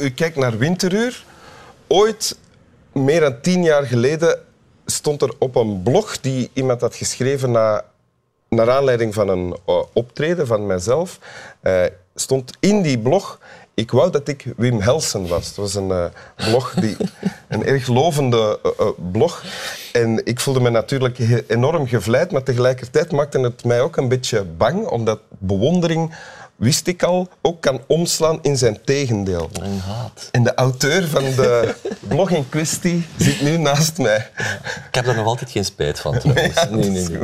u kijkt naar Winteruur. Ooit, meer dan tien jaar geleden, stond er op een blog die iemand had geschreven na, naar aanleiding van een uh, optreden van mijzelf, uh, stond in die blog ik wou dat ik Wim Helsen was. Het was een uh, blog, die, een erg lovende uh, uh, blog. En ik voelde me natuurlijk enorm gevleid, maar tegelijkertijd maakte het mij ook een beetje bang, omdat bewondering wist ik al, ook kan omslaan in zijn tegendeel. En haat. En de auteur van de blog in kwestie zit nu naast mij. Ik heb er nog altijd geen spijt van, trouwens. Ja, nee, nee, nee.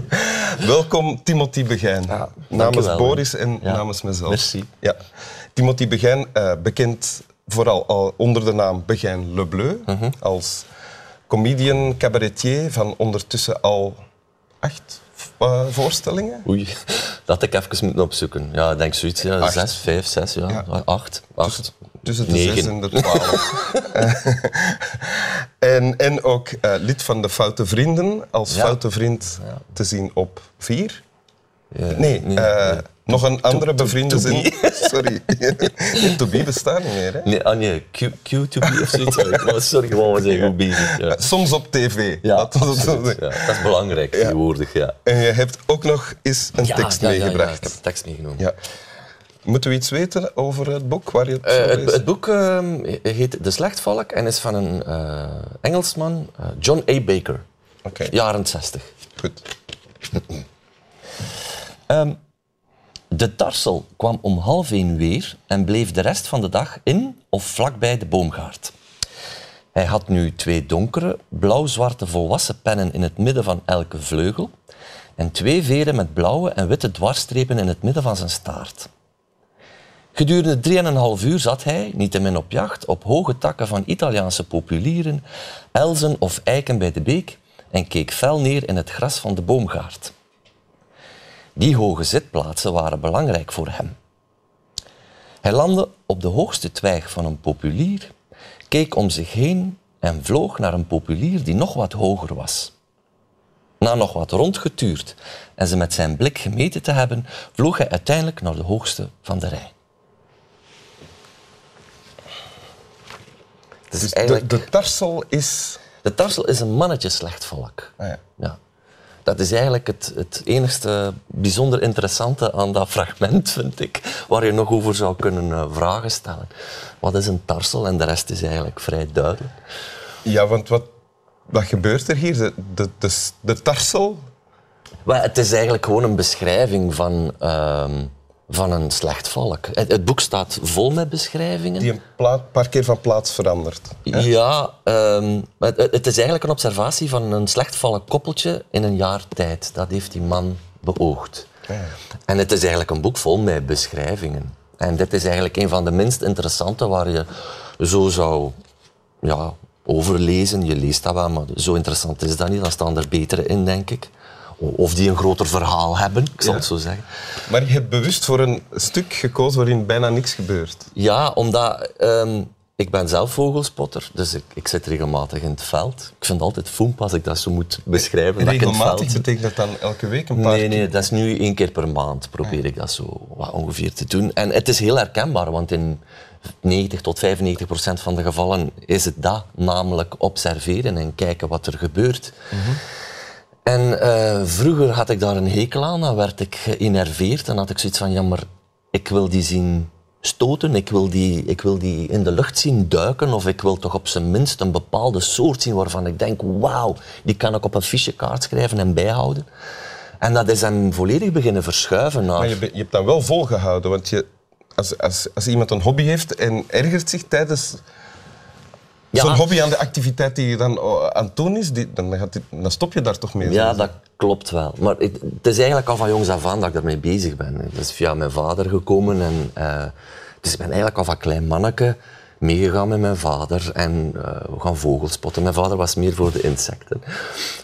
Welkom, Timothy Begijn. Ja, namens wel, Boris en ja. namens mezelf. Merci. Ja. Timothy Begijn, uh, bekend vooral al onder de naam Begijn Le Bleu, Mhm. uh -huh. als comedian, cabaretier van ondertussen al acht uh, voorstellingen. Oei, dat ik even moeten opzoeken. Ja, ik denk zoiets. Ja, Acht. zes, vijf, zes, ja. Ja. Acht, acht. Tussen de Negen. zes en de twaalf. en, en ook uh, lid van de Foute Vrienden, als Ja. foute vriend te zien op vier. Ja, Nee, nee, eh, nee. Nog een andere bevriende to. Sorry. to be bestaat niet meer. Hè? Nee, ah, nee, Q, Q2B of zoiets. Maar sorry, gewoon, we zijn goed bezig. Ja, Soms op tv. ja, dat is belangrijk tegenwoordig. Ja. En je hebt ook nog eens een tekst ja, ja, meegebracht. ik heb een tekst meegenomen. Ja. Moeten we iets weten over het boek waar je het zou het, het boek ehm, heet De Slechtvalk en is van een eh, Engelsman, eh, John A. Baker, Oké, jaren 60. goed. Ehm, de tarsel kwam om half één weer en bleef de rest van de dag in of vlakbij de boomgaard. Hij had nu twee donkere, blauw-zwarte volwassen pennen in het midden van elke vleugel en twee veren met blauwe en witte dwarsstrepen in het midden van zijn staart. Gedurende drieënhalf uur zat hij, niettemin op jacht, op hoge takken van Italiaanse populieren, elzen of eiken bij de beek en keek fel neer in het gras van de boomgaard. Die hoge zitplaatsen waren belangrijk voor hem. Hij landde op de hoogste twijg van een populier, keek om zich heen en vloog naar een populier die nog wat hoger was. Na nog wat rondgetuurd en ze met zijn blik gemeten te hebben, vloog hij uiteindelijk naar de hoogste van de rij. Dus eigenlijk... de, de tarsel is... De tarsel is een mannetje slechtvalk. Ah, ja. Ja. Dat is eigenlijk het, het enigste bijzonder interessante aan dat fragment, vind ik, waar je nog over zou kunnen eh, vragen stellen. Wat is een tarsel? En de rest is eigenlijk vrij duidelijk. Ja, want wat, wat gebeurt er hier? De, de, de, de tarsel? Maar het is eigenlijk gewoon een beschrijving van, ehm, van een slecht volk. Het, het boek staat vol met beschrijvingen. Die een paar keer van plaats verandert. Ja, ehm, het, het is eigenlijk een observatie van een slechtvallig koppeltje in een jaar tijd. Dat heeft die man beoogd. En het is eigenlijk een boek vol met beschrijvingen. En dit is eigenlijk een van de minst interessante waar je zo zou ja, overlezen. Je leest dat wel, maar zo interessant is dat niet. Dan staan er betere in, denk ik. Of die een groter verhaal hebben, ik zal Ja. het zo zeggen. Maar je hebt bewust voor een stuk gekozen waarin bijna niks gebeurt. Ja, omdat ehm, ik ben zelf vogelspotter, dus ik, ik zit regelmatig in het veld. Ik vind het altijd foemp als ik dat zo moet beschrijven. Regelmatig betekent dat dan elke week een paar Nee, keer? nee, dat is nu één keer per maand probeer ik dat zo wat ongeveer te doen. En het is heel herkenbaar, want in 90 tot 95 procent van de gevallen is het dat, namelijk observeren en kijken wat er gebeurt. En eh, vroeger had ik daar een hekel aan, dan werd ik geïnerveerd en had ik zoiets van, ja, maar ik wil die zien stoten, ik wil die, ik wil die in de lucht zien duiken, of ik wil toch op zijn minst een bepaalde soort zien waarvan ik denk, wauw, die kan ik op een fichekaart schrijven en bijhouden. En dat is dan volledig beginnen verschuiven naar... Maar je, je hebt dat wel volgehouden, want je, als, als, als iemand een hobby heeft en ergert zich tijdens Ja. zo'n hobby aan de activiteit die je dan oh, aan het doen is, die, dan, gaat die- dan stop je daar toch mee. Ja, dat klopt wel. Maar het, het is eigenlijk al van jongs af aan dat ik daarmee bezig ben. Het is via mijn vader gekomen. En, eh, dus ik ben eigenlijk al van klein manneke meegegaan met mijn vader en eh, we gaan vogels spotten. Mijn vader was meer voor de insecten.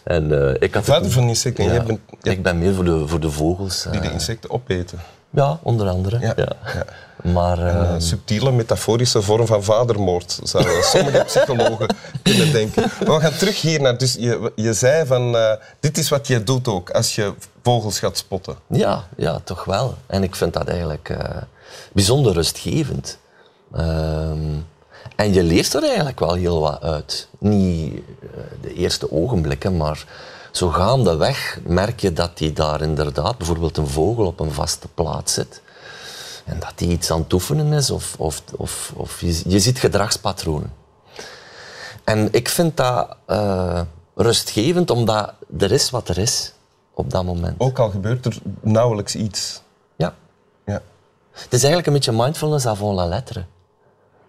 En, eh, ik had Vader het- van insecten, Ja, jij bent- ja. Ik ben meer voor de, voor de vogels. Die de eh, insecten opeten. Ja, onder andere. Ja, Ja. Maar eh, Een subtiele, metaforische vorm van vadermoord, zouden sommige psychologen kunnen denken. Maar we gaan terug hier naar... Dus je, je zei van, eh, dit is wat je doet ook als je vogels gaat spotten. Ja, ja, toch wel. En ik vind dat eigenlijk eh, bijzonder rustgevend. Ehm, en je leert er eigenlijk wel heel wat uit. Niet eh, de eerste ogenblikken, maar zo gaandeweg merk je dat die daar inderdaad, bijvoorbeeld een vogel op een vaste plaats zit. En dat die iets aan het oefenen is, of, of, of, of je, je ziet gedragspatronen. En ik vind dat uh, rustgevend, omdat er is wat er is op dat moment. Ook al gebeurt er nauwelijks iets. Ja. Ja. Het is eigenlijk een beetje mindfulness avant la lettre.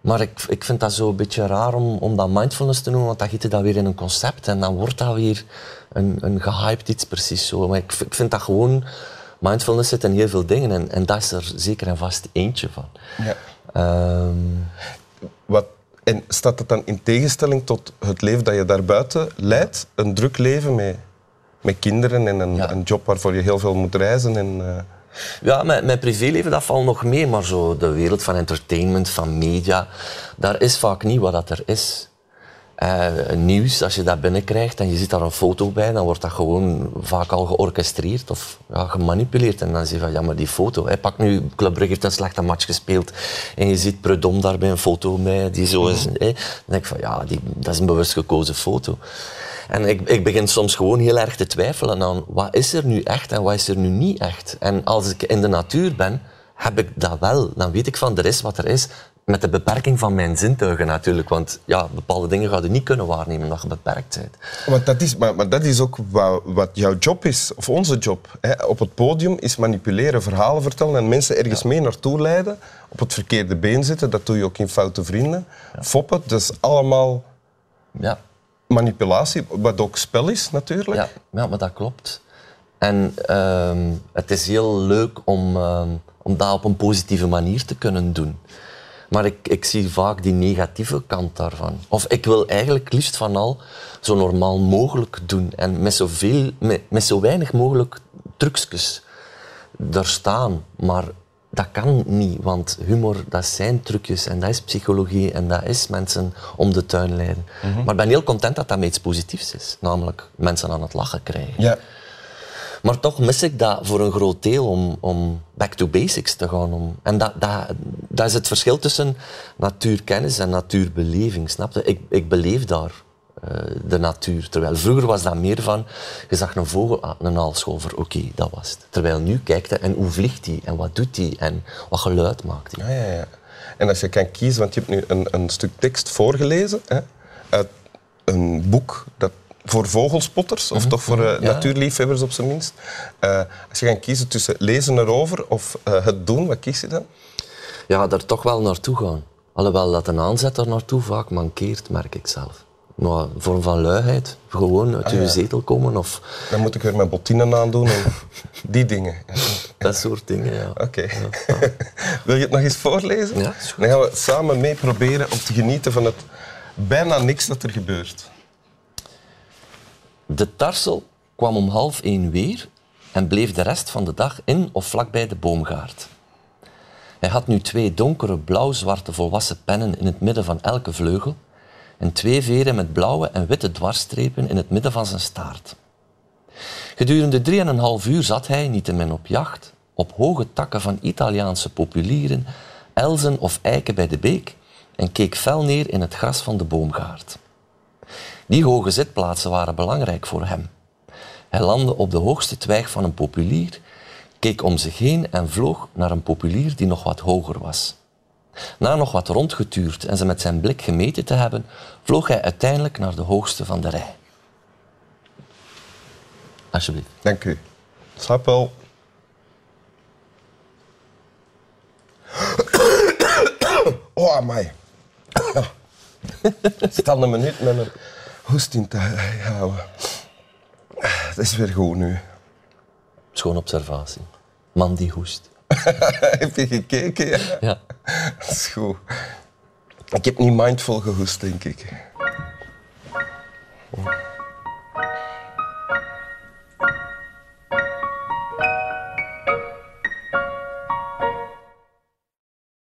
Maar ik, ik vind dat zo een beetje raar om, om dat mindfulness te noemen, want dan giet je dat weer in een concept en dan wordt dat weer een, een gehyped iets precies zo. Maar ik, ik vind dat gewoon... Mindfulness zit in heel veel dingen en, en dat is er zeker en vast eentje van. Ja. Ehm, Wat, en staat dat dan in tegenstelling tot het leven dat je daarbuiten leidt? Een druk leven met, met kinderen en een, Ja. een job waarvoor je heel veel moet reizen? En, eh, Ja, mijn, mijn privéleven dat valt nog mee, maar zo de wereld van entertainment, van media, daar is vaak niet wat dat er is. Eh, nieuws, als je dat binnenkrijgt en je ziet daar een foto bij, dan wordt dat gewoon vaak al georchestreerd of ja, gemanipuleerd. En dan zeg je van, ja, maar die foto, hè, pak nu, Club Brugge heeft een slechte match gespeeld en je ziet Predom daar bij een foto bij, die zo is. Hè. Dan denk ik van, ja, die, dat is een bewust gekozen foto. En ik, ik begin soms gewoon heel erg te twijfelen aan wat is er nu echt en wat is er nu niet echt. En als ik in de natuur ben, heb ik dat wel. Dan weet ik van er is wat er is. Met de beperking van mijn zintuigen natuurlijk. Want ja, bepaalde dingen ga je niet kunnen waarnemen omdat je beperkt bent. Want dat is, maar, maar dat is ook wat, wat jouw job is, of onze job. Hè. Op het podium is manipuleren, verhalen vertellen en mensen ergens mee naartoe leiden. Op het verkeerde been zitten, dat doe je ook in Foute Vrienden. Foppen, dat is allemaal Ja, manipulatie, wat ook spel is natuurlijk. ja, ja maar dat klopt. En ehm, het is heel leuk om, ehm, om dat op een positieve manier te kunnen doen. Maar ik, ik zie vaak die negatieve kant daarvan. Of ik wil eigenlijk liefst van al zo normaal mogelijk doen. En met, zoveel, met, met zo weinig mogelijk trucjes daar staan. Maar dat kan niet, want humor, dat zijn trucjes en dat is psychologie en dat is mensen om de tuin leiden. Maar ik ben heel content dat dat met iets positiefs is. Namelijk mensen aan het lachen krijgen. Ja. Maar toch mis ik dat voor een groot deel om, om back to basics te gaan. Om, en dat, dat, dat is het verschil tussen natuurkennis en natuurbeleving, snap je? Ik, ik beleef daar eh, de natuur. Terwijl vroeger was dat meer van, je zag een vogel, ah, een aalscholver, oké, dat was het. Terwijl nu kijkt hij en hoe vliegt hij en wat doet hij en wat geluid maakt hij. Ja, ja, ja. En als je kan kiezen, want je hebt nu een, een stuk tekst voorgelezen hè, uit een boek dat voor vogelspotters, of toch voor eh, Ja. natuurliefhebbers op zijn minst. Eh, als je kan kiezen tussen lezen erover of eh, het doen, wat kies je dan? Ja, daar toch wel naartoe gaan. Alhoewel dat een aanzet daar naartoe vaak mankeert, merk ik zelf. Maar een vorm van luiheid, gewoon uit Ah, je ja. zetel komen of Dan moet ik weer mijn bottinen aandoen en die dingen. Dat soort dingen, ja. Oké. Wil je het nog eens voorlezen? Ja. Dan gaan we samen mee proberen om te genieten van het bijna niks dat er gebeurt. De tarsel kwam om half één weer en bleef de rest van de dag in of vlakbij de boomgaard. Hij had nu twee donkere blauw-zwarte volwassen pennen in het midden van elke vleugel en twee veren met blauwe en witte dwarsstrepen in het midden van zijn staart. Gedurende drieënhalf uur zat hij, niettemin op jacht, op hoge takken van Italiaanse populieren, elzen of eiken bij de beek en keek fel neer in het gras van de boomgaard. Die hoge zitplaatsen waren belangrijk voor hem. Hij landde op de hoogste twijg van een populier, keek om zich heen en vloog naar een populier die nog wat hoger was. Na nog wat rondgetuurd en ze met zijn blik gemeten te hebben, vloog hij uiteindelijk naar de hoogste van de rij. Alsjeblieft. Dank u. Slaap wel. Oh, amai. Al een minuut met een hoest in te houden. Dat is weer goed nu. Schoon observatie. Man die hoest. Heb je gekeken? Ja. Ja. Dat is goed. Ik heb niet mindful gehoest, denk ik.